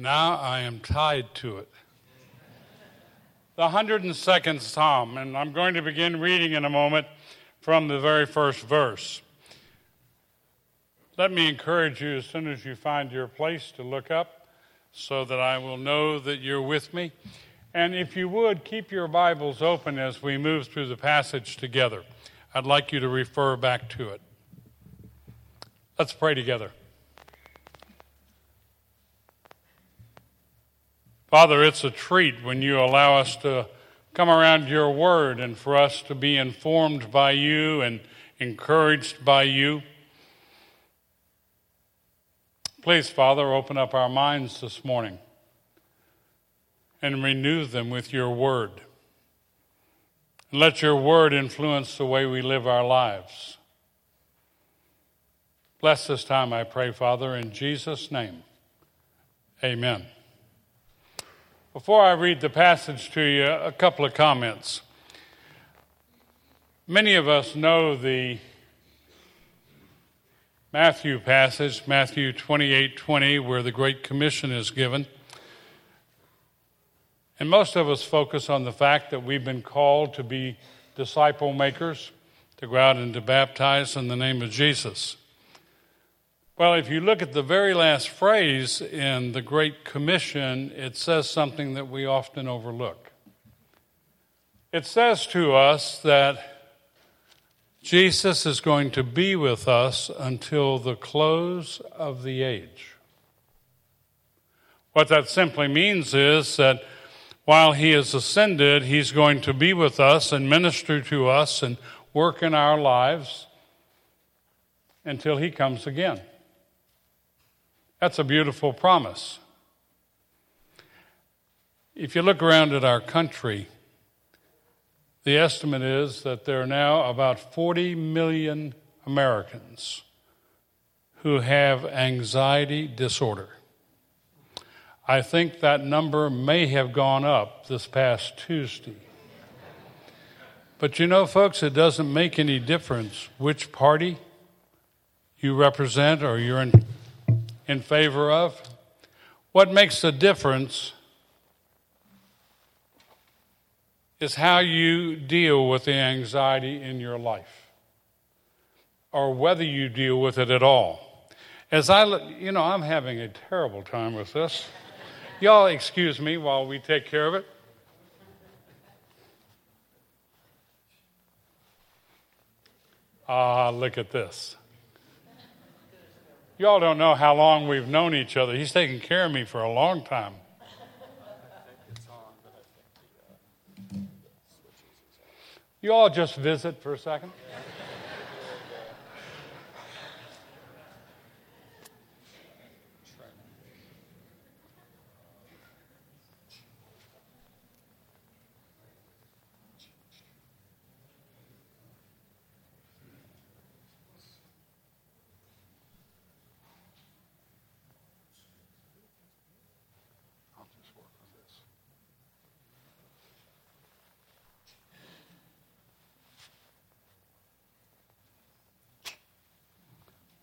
Now I am tied to it. The 102nd Psalm, and I'm going to begin reading in a moment from the very first verse. Let me encourage you as soon as you find your place to look up so that I will know that you're with me. And if you would, keep your Bibles open as we move through the passage together. I'd like you to refer back to it. Let's pray together. Father, it's a treat when you allow us to come around your word and for us to be informed by you and encouraged by you. Please, Father, open up our minds this morning and renew them with your word. And let your word influence the way we live our lives. Bless this time, I pray, Father, in Jesus' name. Amen. Before I read the passage to you, a couple of comments. Many of us know the Matthew passage, Matthew 28 20, where the Great Commission is given. And most of us focus on the fact that we've been called to be disciple makers, to go out and to baptize in the name of Jesus. Well, if you look at the very last phrase in the Great Commission, it says something that we often overlook. It says to us that Jesus is going to be with us until the close of the age. What that simply means is that while he is ascended, he's going to be with us and minister to us and work in our lives until he comes again. That's a beautiful promise. If you look around at our country, the estimate is that there are now about 40 million Americans who have anxiety disorder. I think that number may have gone up this past Tuesday. But you know, folks, it doesn't make any difference which party you represent or you're in in favor of. What makes the difference is how you deal with the anxiety in your life or whether you deal with it at all. As I, you know, I'm having a terrible time with this. Y'all excuse me while we take care of it. Ah, look at this. Y'all don't know how long we've known each other. He's taken care of me for a long time. You all just visit for a second?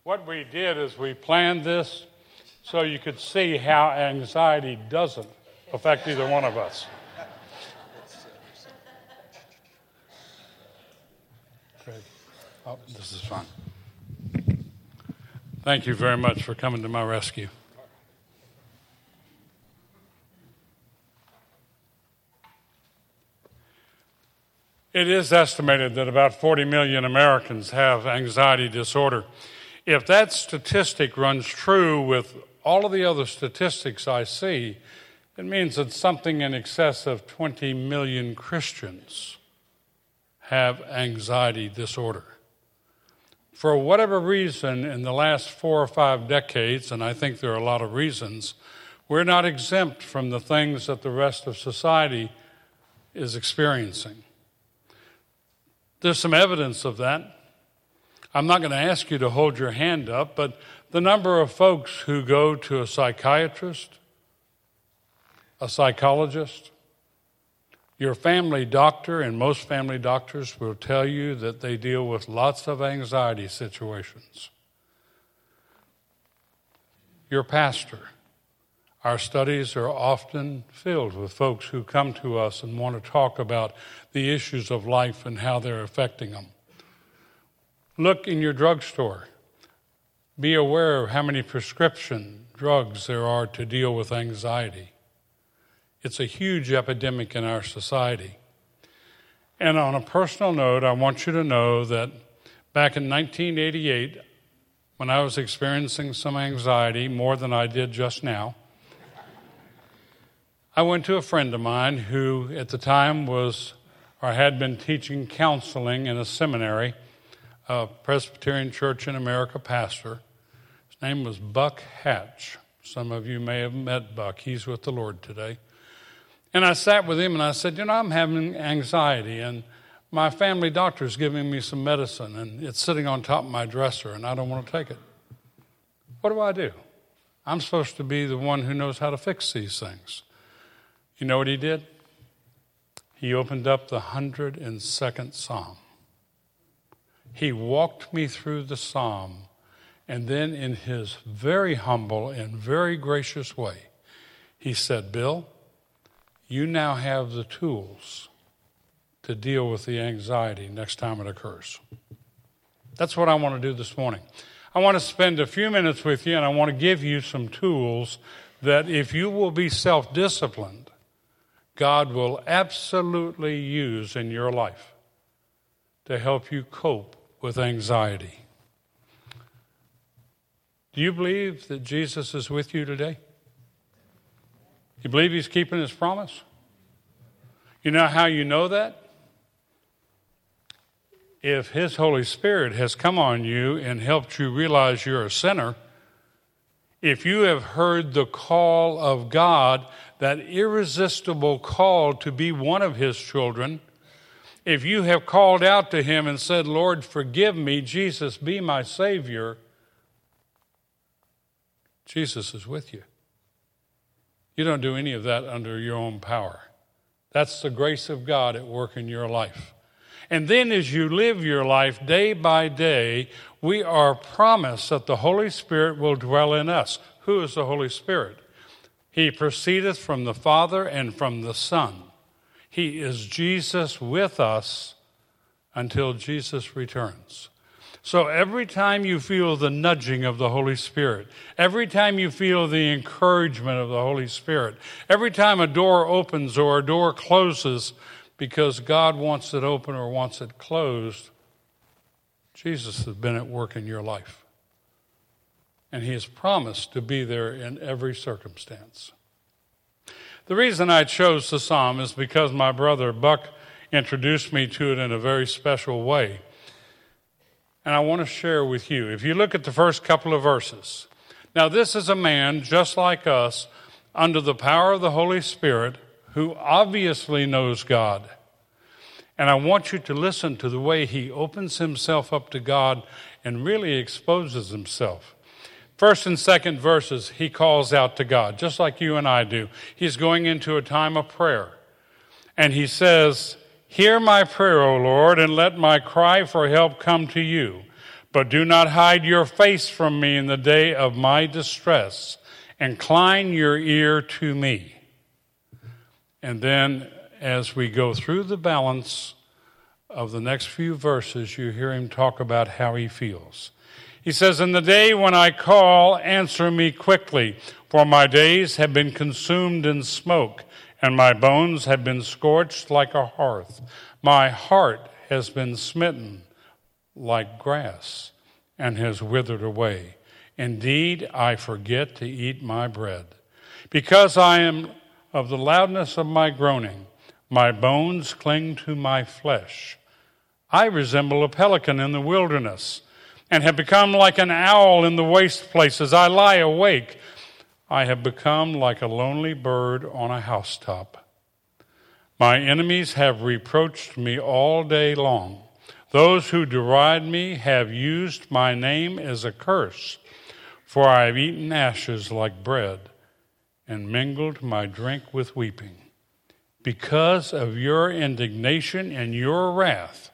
What we did is we planned this so you could see how anxiety doesn't affect either one of us. Oh, this is fun. Thank you very much for coming to my rescue. It is estimated that about 40 million Americans have anxiety disorder. If that statistic runs true with all of the other statistics I see, it means that something in excess of 20 million Christians have anxiety disorder. For whatever reason, in the last four or five decades, and I think there are a lot of reasons, we're not exempt from the things that the rest of society is experiencing. There's some evidence of that. I'm not going to ask you to hold your hand up, but the number of folks who go to a psychiatrist, a psychologist, your family doctor, and most family doctors will tell you that they deal with lots of anxiety situations. Your pastor, Our studies are often filled with folks who come to us and want to talk about the issues of life and how they're affecting them. Look in your drugstore. Be aware of how many prescription drugs there are to deal with anxiety. It's a huge epidemic in our society. And on a personal note, I want you to know that back in 1988, when I was experiencing some anxiety, more than I did just now, I went to a friend of mine who at the time was or had been teaching counseling in a seminary, a Presbyterian Church in America pastor. His name was Buck Hatch. Some of you may have met Buck. He's with the Lord today. And I sat with him and I said, You know, I'm having anxiety, and my family doctor's giving me some medicine, and it's sitting on top of my dresser, and I don't want to take it. What do I do? I'm supposed to be the one who knows how to fix these things. You know what he did? He opened up the 102nd Psalm. He walked me through the Psalm, and then in his very humble and very gracious way, he said, Bill, you now have the tools to deal with the anxiety next time it occurs. That's what I want to do this morning. I want to spend a few minutes with you and I want to give you some tools that if you will be self disciplined, God will absolutely use in your life to help you cope with anxiety. Do you believe that Jesus is with you today? You believe he's keeping his promise? You know how you know that? If his Holy Spirit has come on you and helped you realize you're a sinner, if you have heard the call of God, that irresistible call to be one of his children, if you have called out to him and said, Lord, forgive me, Jesus, be my Savior, Jesus is with you. You don't do any of that under your own power. That's the grace of God at work in your life. And then as you live your life day by day, we are promised that the Holy Spirit will dwell in us. Who is the Holy Spirit? He proceedeth from the Father and from the Son. He is Jesus with us until Jesus returns. So every time you feel the nudging of the Holy Spirit, every time you feel the encouragement of the Holy Spirit, every time a door opens or a door closes because God wants it open or wants it closed, Jesus has been at work in your life. And He has promised to be there in every circumstance. The reason I chose the psalm is because my brother Buck introduced me to it in a very special way and I want to share with you. If you look at the first couple of verses, now this is a man just like us, under the power of the Holy Spirit, who obviously knows God. And I want you to listen to the way he opens himself up to God and really exposes himself. First and second verses, he calls out to God, just like you and I do. He's going into a time of prayer. And he says, Hear my prayer, O Lord, and let my cry for help come to you. But do not hide your face from me in the day of my distress. Incline your ear to me. And then, as we go through the balance of the next few verses, you hear him talk about how he feels. He says, In the day when I call, answer me quickly, for my days have been consumed in smoke and my bones have been scorched like a hearth. My heart has been smitten like grass and has withered away. Indeed, I forget to eat my bread. Because I am of the loudness of my groaning, my bones cling to my flesh. I resemble a pelican in the wilderness and have become like an owl in the waste places. I lie awake I have become like a lonely bird on a housetop. My enemies have reproached me all day long. Those who deride me have used my name as a curse, for I have eaten ashes like bread and mingled my drink with weeping. Because of your indignation and your wrath,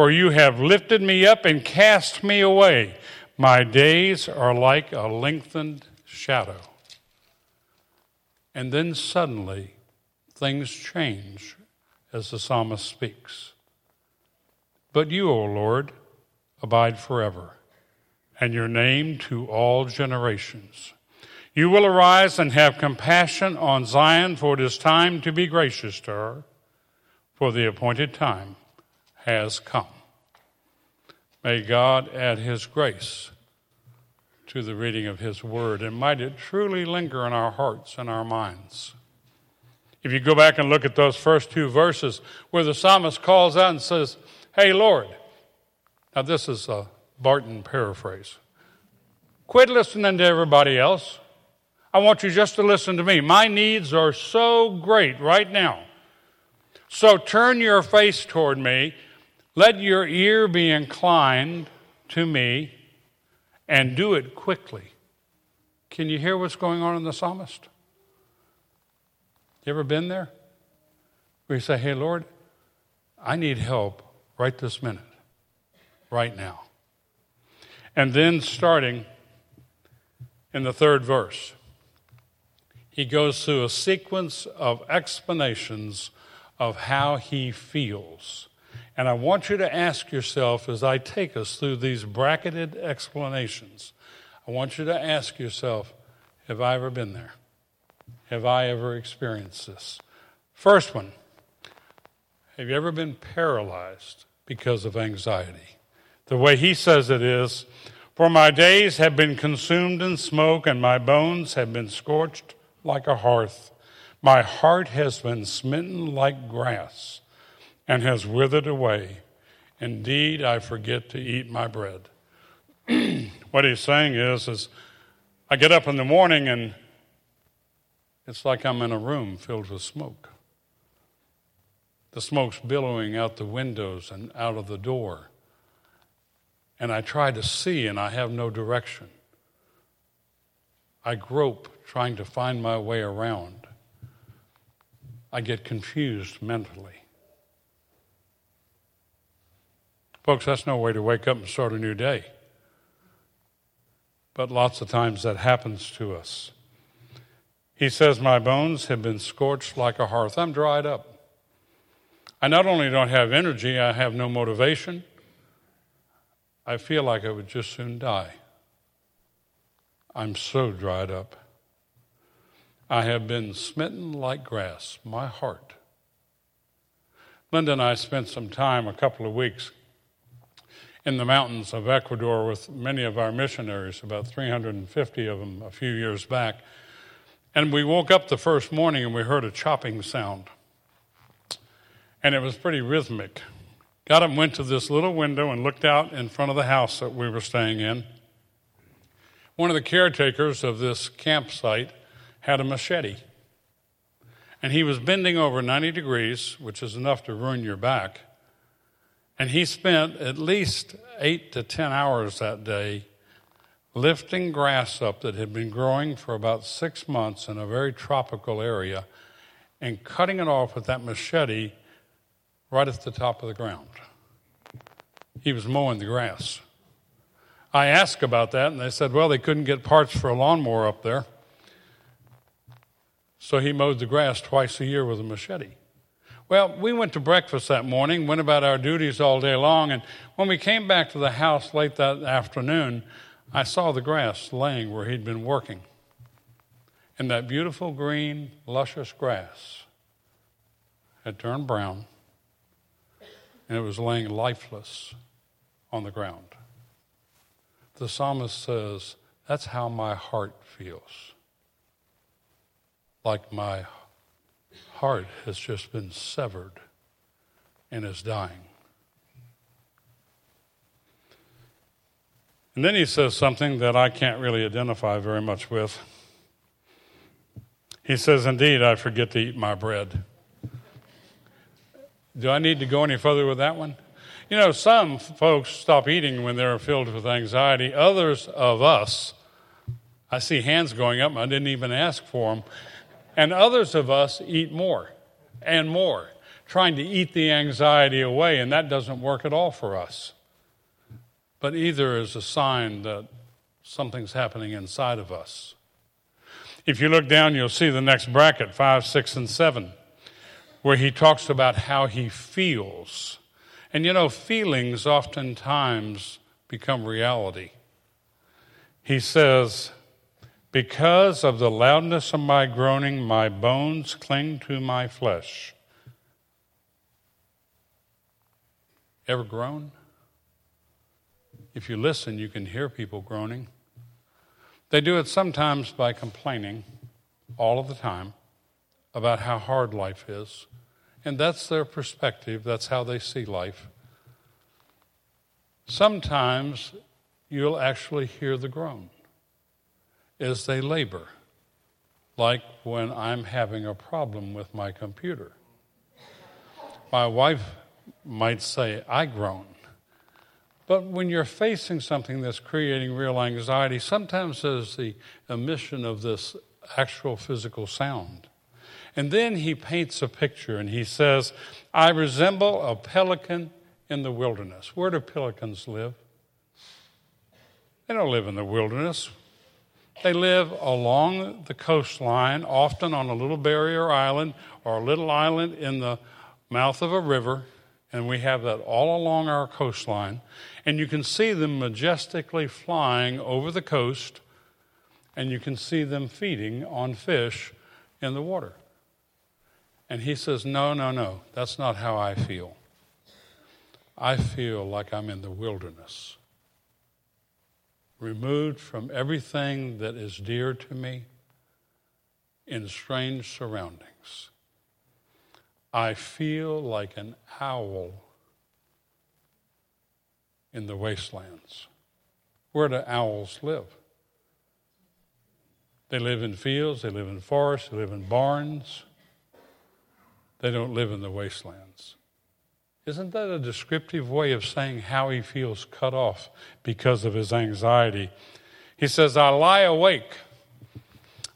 for you have lifted me up and cast me away. My days are like a lengthened shadow. And then suddenly, things change as the psalmist speaks. But you, O Lord, abide forever, and your name to all generations. You will arise and have compassion on Zion, for it is time to be gracious to her, for the appointed time has come. May God add his grace to the reading of his word, and might it truly linger in our hearts and our minds. If you go back and look at those first two verses where the psalmist calls out and says, Hey, Lord. Now, this is a Barton paraphrase. Quit listening to everybody else. I want you just to listen to me. My needs are so great right now. So turn your face toward me. Let your ear be inclined to me and do it quickly. Can you hear what's going on in the psalmist? You ever been there? Where you say, Hey, Lord, I need help right this minute, right now. And then starting in the third verse, he goes through a sequence of explanations of how he feels. And I want you to ask yourself as I take us through these bracketed explanations, I want you to ask yourself, have I ever been there? Have I ever experienced this? First one, have you ever been paralyzed because of anxiety? The way he says it is, for my days have been consumed in smoke, and my bones have been scorched like a hearth. My heart has been smitten like grass and has withered away. Indeed, I forget to eat my bread. what he's saying is, is I get up in the morning and it's like I'm in a room filled with smoke. The smoke's billowing out the windows and out of the door. And I try to see and I have no direction. I grope trying to find my way around. I get confused mentally. Folks, that's no way to wake up and start a new day. But lots of times that happens to us. He says, My bones have been scorched like a hearth. I'm dried up. I not only don't have energy, I have no motivation. I feel like I would just soon die. I'm so dried up. I have been smitten like grass, my heart. Linda and I spent some time, a couple of weeks, in the mountains of Ecuador with many of our missionaries, about 350 of them a few years back. And we woke up the first morning and we heard a chopping sound. And it was pretty rhythmic. Got up, went to this little window, and looked out in front of the house that we were staying in. One of the caretakers of this campsite had a machete. And he was bending over 90 degrees, which is enough to ruin your back. And he spent at least eight to 10 hours that day lifting grass up that had been growing for about six months in a very tropical area and cutting it off with that machete right at the top of the ground. He was mowing the grass. I asked about that, and they said, well, they couldn't get parts for a lawnmower up there. So he mowed the grass twice a year with a machete. Well, we went to breakfast that morning, went about our duties all day long, and when we came back to the house late that afternoon, I saw the grass laying where he'd been working. And that beautiful green, luscious grass had turned brown, and it was laying lifeless on the ground. The psalmist says, That's how my heart feels like my heart has just been severed and is dying. And then he says something that I can't really identify very much with. He says, Indeed, I forget to eat my bread. Do I need to go any further with that one? You know, some folks stop eating when they're filled with anxiety. Others of us, I see hands going up, I didn't even ask for them. And others of us eat more and more, trying to eat the anxiety away, and that doesn't work at all for us. But either is a sign that something's happening inside of us. If you look down, you'll see the next bracket, five, six, and seven, where he talks about how he feels. And you know, feelings oftentimes become reality. He says, Because of the loudness of my groaning, my bones cling to my flesh. Ever groan? If you listen, you can hear people groaning. They do it sometimes by complaining all of the time about how hard life is. And that's their perspective, that's how they see life. Sometimes you'll actually hear the groan as they labor, like when I'm having a problem with my computer. My wife might say, I groan. But when you're facing something that's creating real anxiety, sometimes there's the emission of this actual physical sound. And then he paints a picture and he says, I resemble a pelican in the wilderness. Where do pelicans live? They don't live in the wilderness. They live along the coastline, often on a little barrier island or a little island in the mouth of a river. And we have that all along our coastline. And you can see them majestically flying over the coast, and you can see them feeding on fish in the water. And he says, No, no, no, that's not how I feel. I feel like I'm in the wilderness, removed from everything that is dear to me, in strange surroundings. I feel like an owl in the wastelands. Where do owls live? They live in fields, they live in forests, they live in barns. They don't live in the wastelands. Isn't that a descriptive way of saying how he feels cut off because of his anxiety? He says, I lie awake.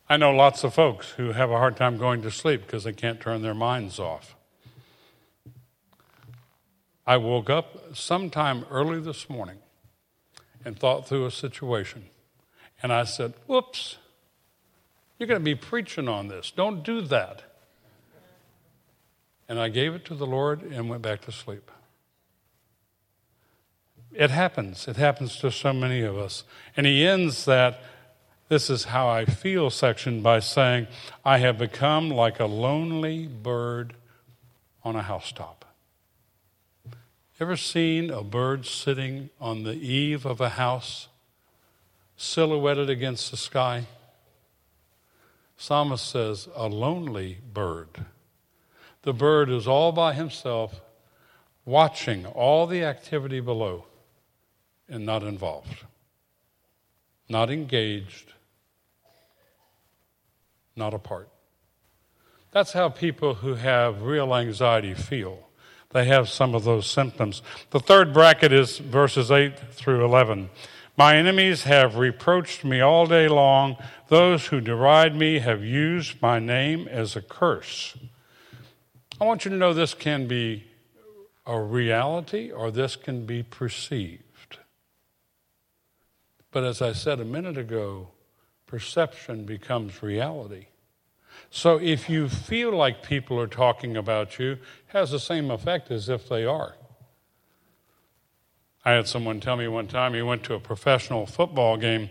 I know lots of folks who have a hard time going to sleep because they can't turn their minds off. I woke up sometime early this morning and thought through a situation. And I said, Whoops, you're going to be preaching on this. Don't do that. And I gave it to the Lord and went back to sleep. It happens. It happens to so many of us. And he ends that this is how I feel section by saying, I have become like a lonely bird on a housetop. Ever seen a bird sitting on the eave of a house, silhouetted against the sky? Psalmist says, a lonely bird the bird is all by himself, watching all the activity below and not involved, not engaged, not a part. That's how people who have real anxiety feel. They have some of those symptoms. The third bracket is verses 8 through 11. My enemies have reproached me all day long. Those who deride me have used my name as a curse. I want you to know this can be a reality or this can be perceived. But as I said a minute ago, perception becomes reality. So if you feel like people are talking about you, has the same effect as if they are. I had someone tell me one time he went to a professional football game,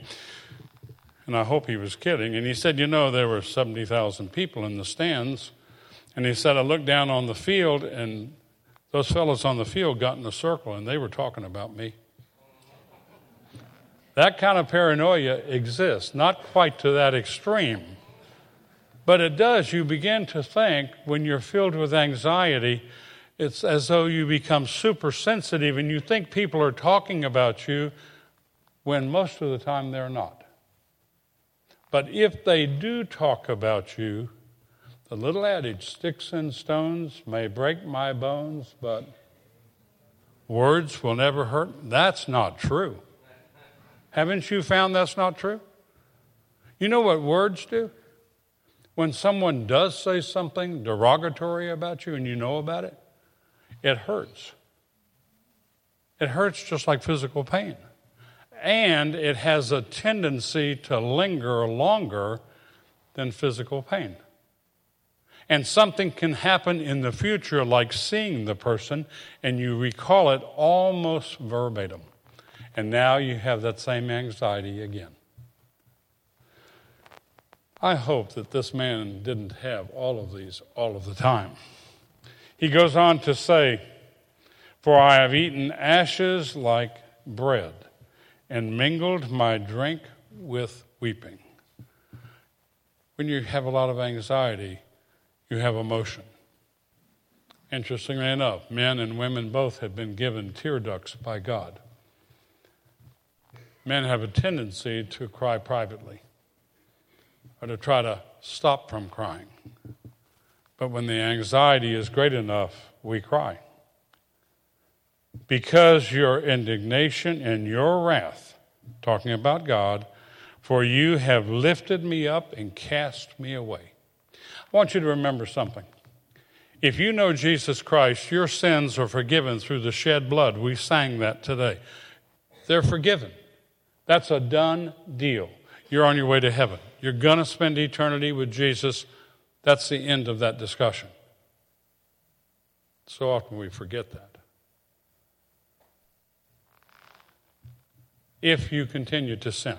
and I hope he was kidding, and he said, You know, there were 70,000 people in the stands. And he said, I looked down on the field, and those fellows on the field got in a circle, and they were talking about me. That kind of paranoia exists, not quite to that extreme. But it does. You begin to think when you're filled with anxiety, it's as though you become super sensitive and you think people are talking about you when most of the time they're not. But if they do talk about you, the little adage, sticks and stones may break my bones, but words will never hurt. That's not true. Haven't you found that's not true? You know what words do? When someone does say something derogatory about you and you know about it, it hurts. It hurts just like physical pain. And it has a tendency to linger longer than physical pain. And something can happen in the future, like seeing the person, and you recall it almost verbatim. And now you have that same anxiety again. I hope that this man didn't have all of these all of the time. He goes on to say, For I have eaten ashes like bread, and mingled my drink with weeping. When you have a lot of anxiety, you have emotion. Interestingly enough, men and women both have been given tear ducts by God. Men have a tendency to cry privately or to try to stop from crying. But when the anxiety is great enough, we cry. Because your indignation and your wrath, talking about God, for you have lifted me up and cast me away. I want you to remember something. If you know Jesus Christ, your sins are forgiven through the shed blood. We sang that today. They're forgiven. That's a done deal. You're on your way to heaven. You're going to spend eternity with Jesus. That's the end of that discussion. So often we forget that. If you continue to sin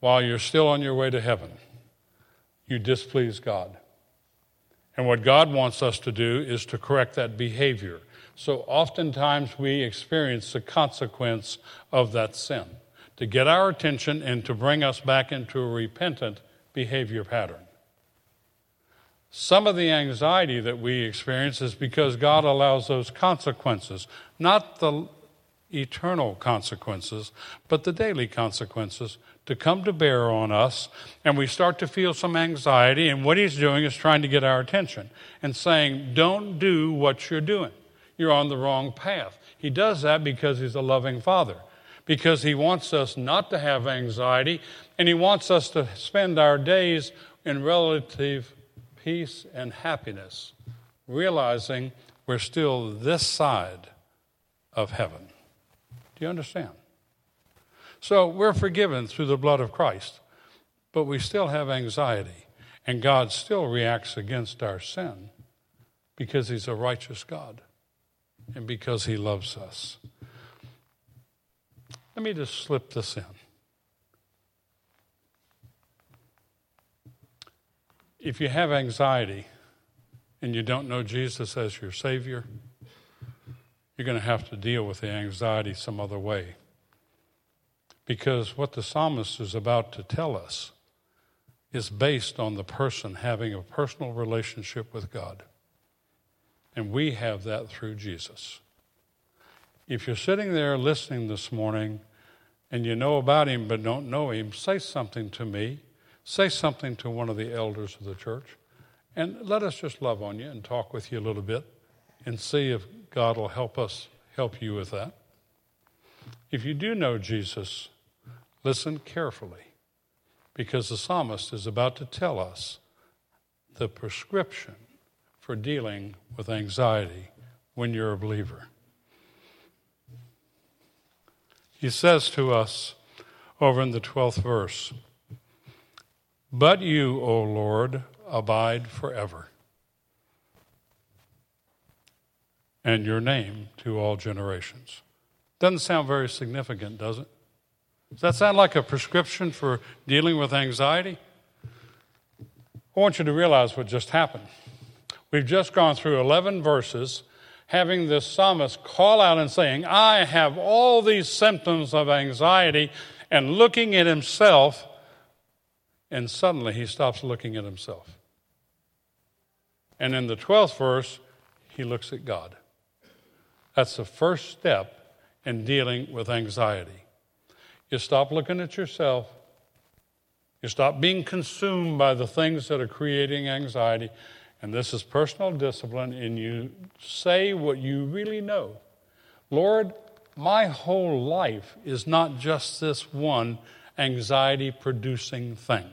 while you're still on your way to heaven, you displease God. And what God wants us to do is to correct that behavior. So oftentimes we experience the consequence of that sin to get our attention and to bring us back into a repentant behavior pattern. Some of the anxiety that we experience is because God allows those consequences, not the eternal consequences, but the daily consequences to come to bear on us, and we start to feel some anxiety. And what He's doing is trying to get our attention and saying, Don't do what you're doing. You're on the wrong path. He does that because He's a loving Father because He wants us not to have anxiety, and He wants us to spend our days in relative peace and happiness, realizing we're still this side of heaven. Do you understand? So we're forgiven through the blood of Christ, but we still have anxiety, and God still reacts against our sin because He's a righteous God and because He loves us. Let me just slip this in. If you have anxiety and you don't know Jesus as your Savior, you're going to have to deal with the anxiety some other way. Because what the psalmist is about to tell us is based on the person having a personal relationship with God. And we have that through Jesus. If you're sitting there listening this morning and you know about him but don't know him, say something to me. Say something to one of the elders of the church. And let us just love on you and talk with you a little bit and see if God will help us help you with that. If you do know Jesus, listen carefully because the psalmist is about to tell us the prescription for dealing with anxiety when you're a believer. He says to us over in the 12th verse, But you, O Lord, abide forever, and your name to all generations. Doesn't sound very significant, does it? Does that sound like a prescription for dealing with anxiety? I want you to realize what just happened. We've just gone through 11 verses having this psalmist call out and saying, I have all these symptoms of anxiety, and looking at himself, and suddenly he stops looking at himself. And in the 12th verse, he looks at God. That's the first step in dealing with anxiety. You stop looking at yourself. You stop being consumed by the things that are creating anxiety and this is personal discipline, and you say what you really know. Lord, my whole life is not just this one anxiety producing thing.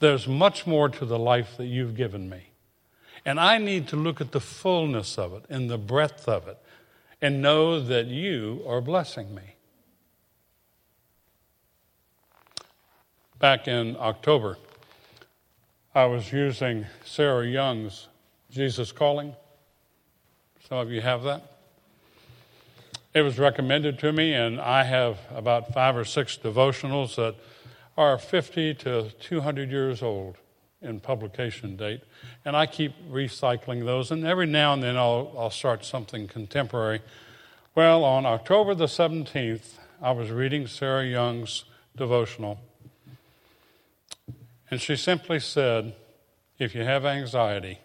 There's much more to the life that you've given me. And I need to look at the fullness of it and the breadth of it and know that you are blessing me. Back in October, I was using Sarah Young's Jesus Calling. Some of you have that. It was recommended to me, and I have about five or six devotionals that are 50 to 200 years old in publication date. And I keep recycling those, and every now and then I'll, I'll start something contemporary. Well, on October the 17th, I was reading Sarah Young's devotional, and she simply said, If you have anxiety,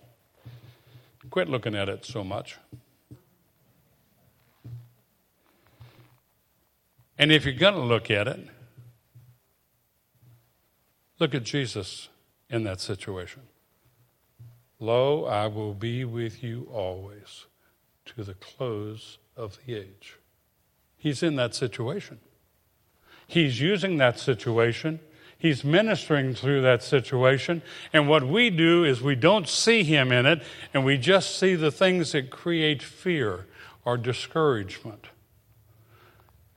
quit looking at it so much. And if you're going to look at it, look at Jesus in that situation. Lo, I will be with you always to the close of the age. He's in that situation. He's using that situation. He's ministering through that situation. And what we do is we don't see him in it, and we just see the things that create fear or discouragement.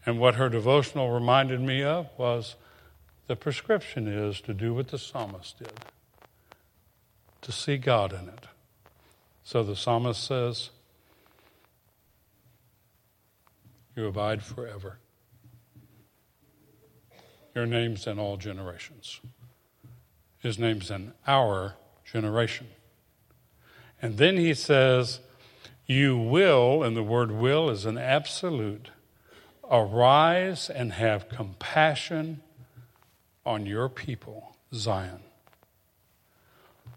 And what her devotional reminded me of was the prescription is to do what the psalmist did, to see God in it. So the psalmist says, You abide forever. Your name's in all generations. His name's in our generation. And then he says, You will, and the word will is an absolute Arise and have compassion on your people, Zion.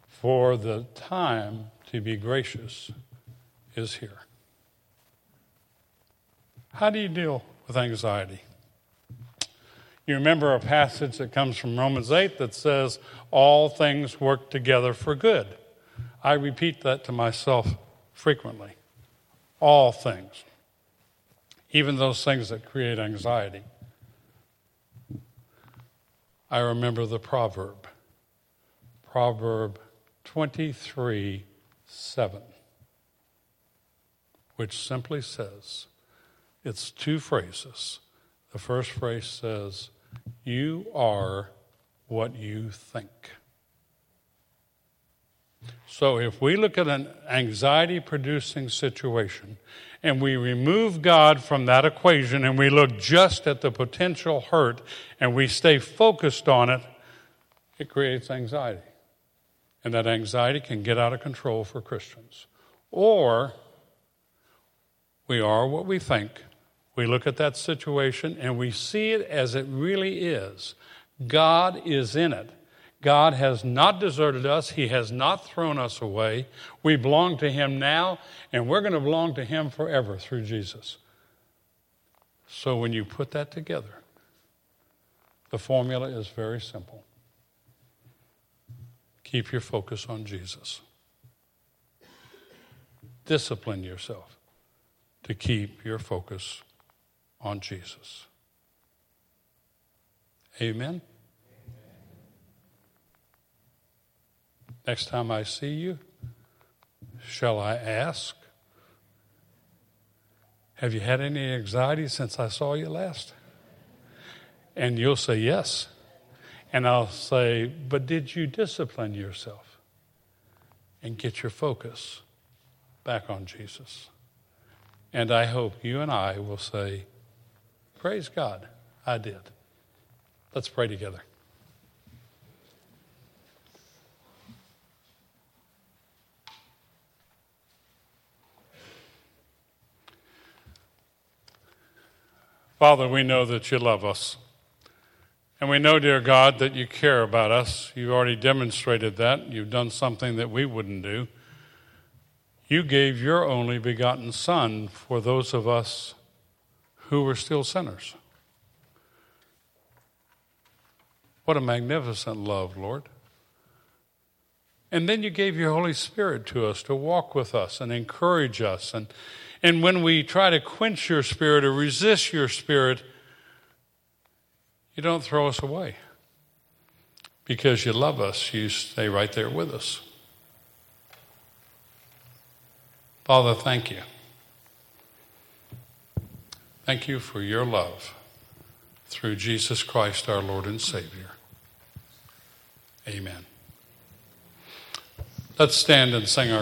For the time to be gracious is here. How do you deal with anxiety? You remember a passage that comes from Romans 8 that says, All things work together for good. I repeat that to myself frequently. All things even those things that create anxiety. I remember the proverb, Proverb 23 7, which simply says, it's two phrases. The first phrase says, You are what you think. So if we look at an anxiety producing situation and we remove God from that equation and we look just at the potential hurt and we stay focused on it, it creates anxiety. And that anxiety can get out of control for Christians. Or we are what we think. We look at that situation and we see it as it really is. God is in it. God has not deserted us. He has not thrown us away. We belong to Him now, and we're going to belong to Him forever through Jesus. So when you put that together, the formula is very simple keep your focus on Jesus. Discipline yourself to keep your focus on Jesus. Amen. Next time I see you, shall I ask? Have you had any anxiety since I saw you last? And you'll say yes. And I'll say, but did you discipline yourself and get your focus back on Jesus? And I hope you and I will say, Praise God, I did. Let's pray together. Father, we know that you love us. And we know, dear God, that you care about us. You've already demonstrated that. You've done something that we wouldn't do. You gave your only begotten Son for those of us who were still sinners. What a magnificent love, Lord. And then you gave your Holy Spirit to us to walk with us and encourage us and and when we try to quench your spirit or resist your spirit, you don't throw us away. Because you love us, you stay right there with us. Father, thank you. Thank you for your love through Jesus Christ, our Lord and Savior. Amen. Let's stand and sing our